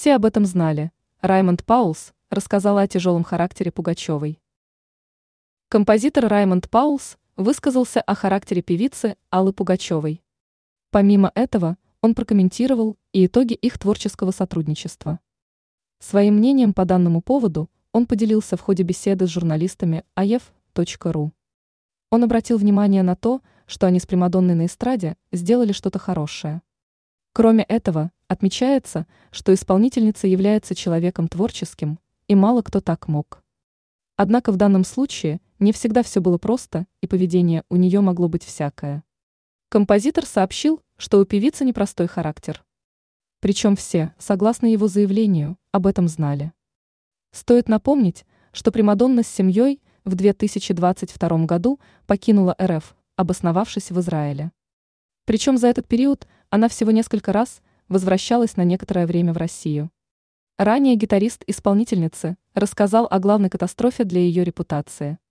все об этом знали. Раймонд Паулс рассказала о тяжелом характере Пугачевой. Композитор Раймонд Паулс высказался о характере певицы Аллы Пугачевой. Помимо этого, он прокомментировал и итоги их творческого сотрудничества. Своим мнением по данному поводу он поделился в ходе беседы с журналистами aef.ru. Он обратил внимание на то, что они с Примадонной на эстраде сделали что-то хорошее. Кроме этого, отмечается, что исполнительница является человеком творческим, и мало кто так мог. Однако в данном случае не всегда все было просто, и поведение у нее могло быть всякое. Композитор сообщил, что у певицы непростой характер. Причем все, согласно его заявлению, об этом знали. Стоит напомнить, что Примадонна с семьей в 2022 году покинула РФ, обосновавшись в Израиле. Причем за этот период она всего несколько раз возвращалась на некоторое время в Россию. Ранее гитарист исполнительницы рассказал о главной катастрофе для ее репутации –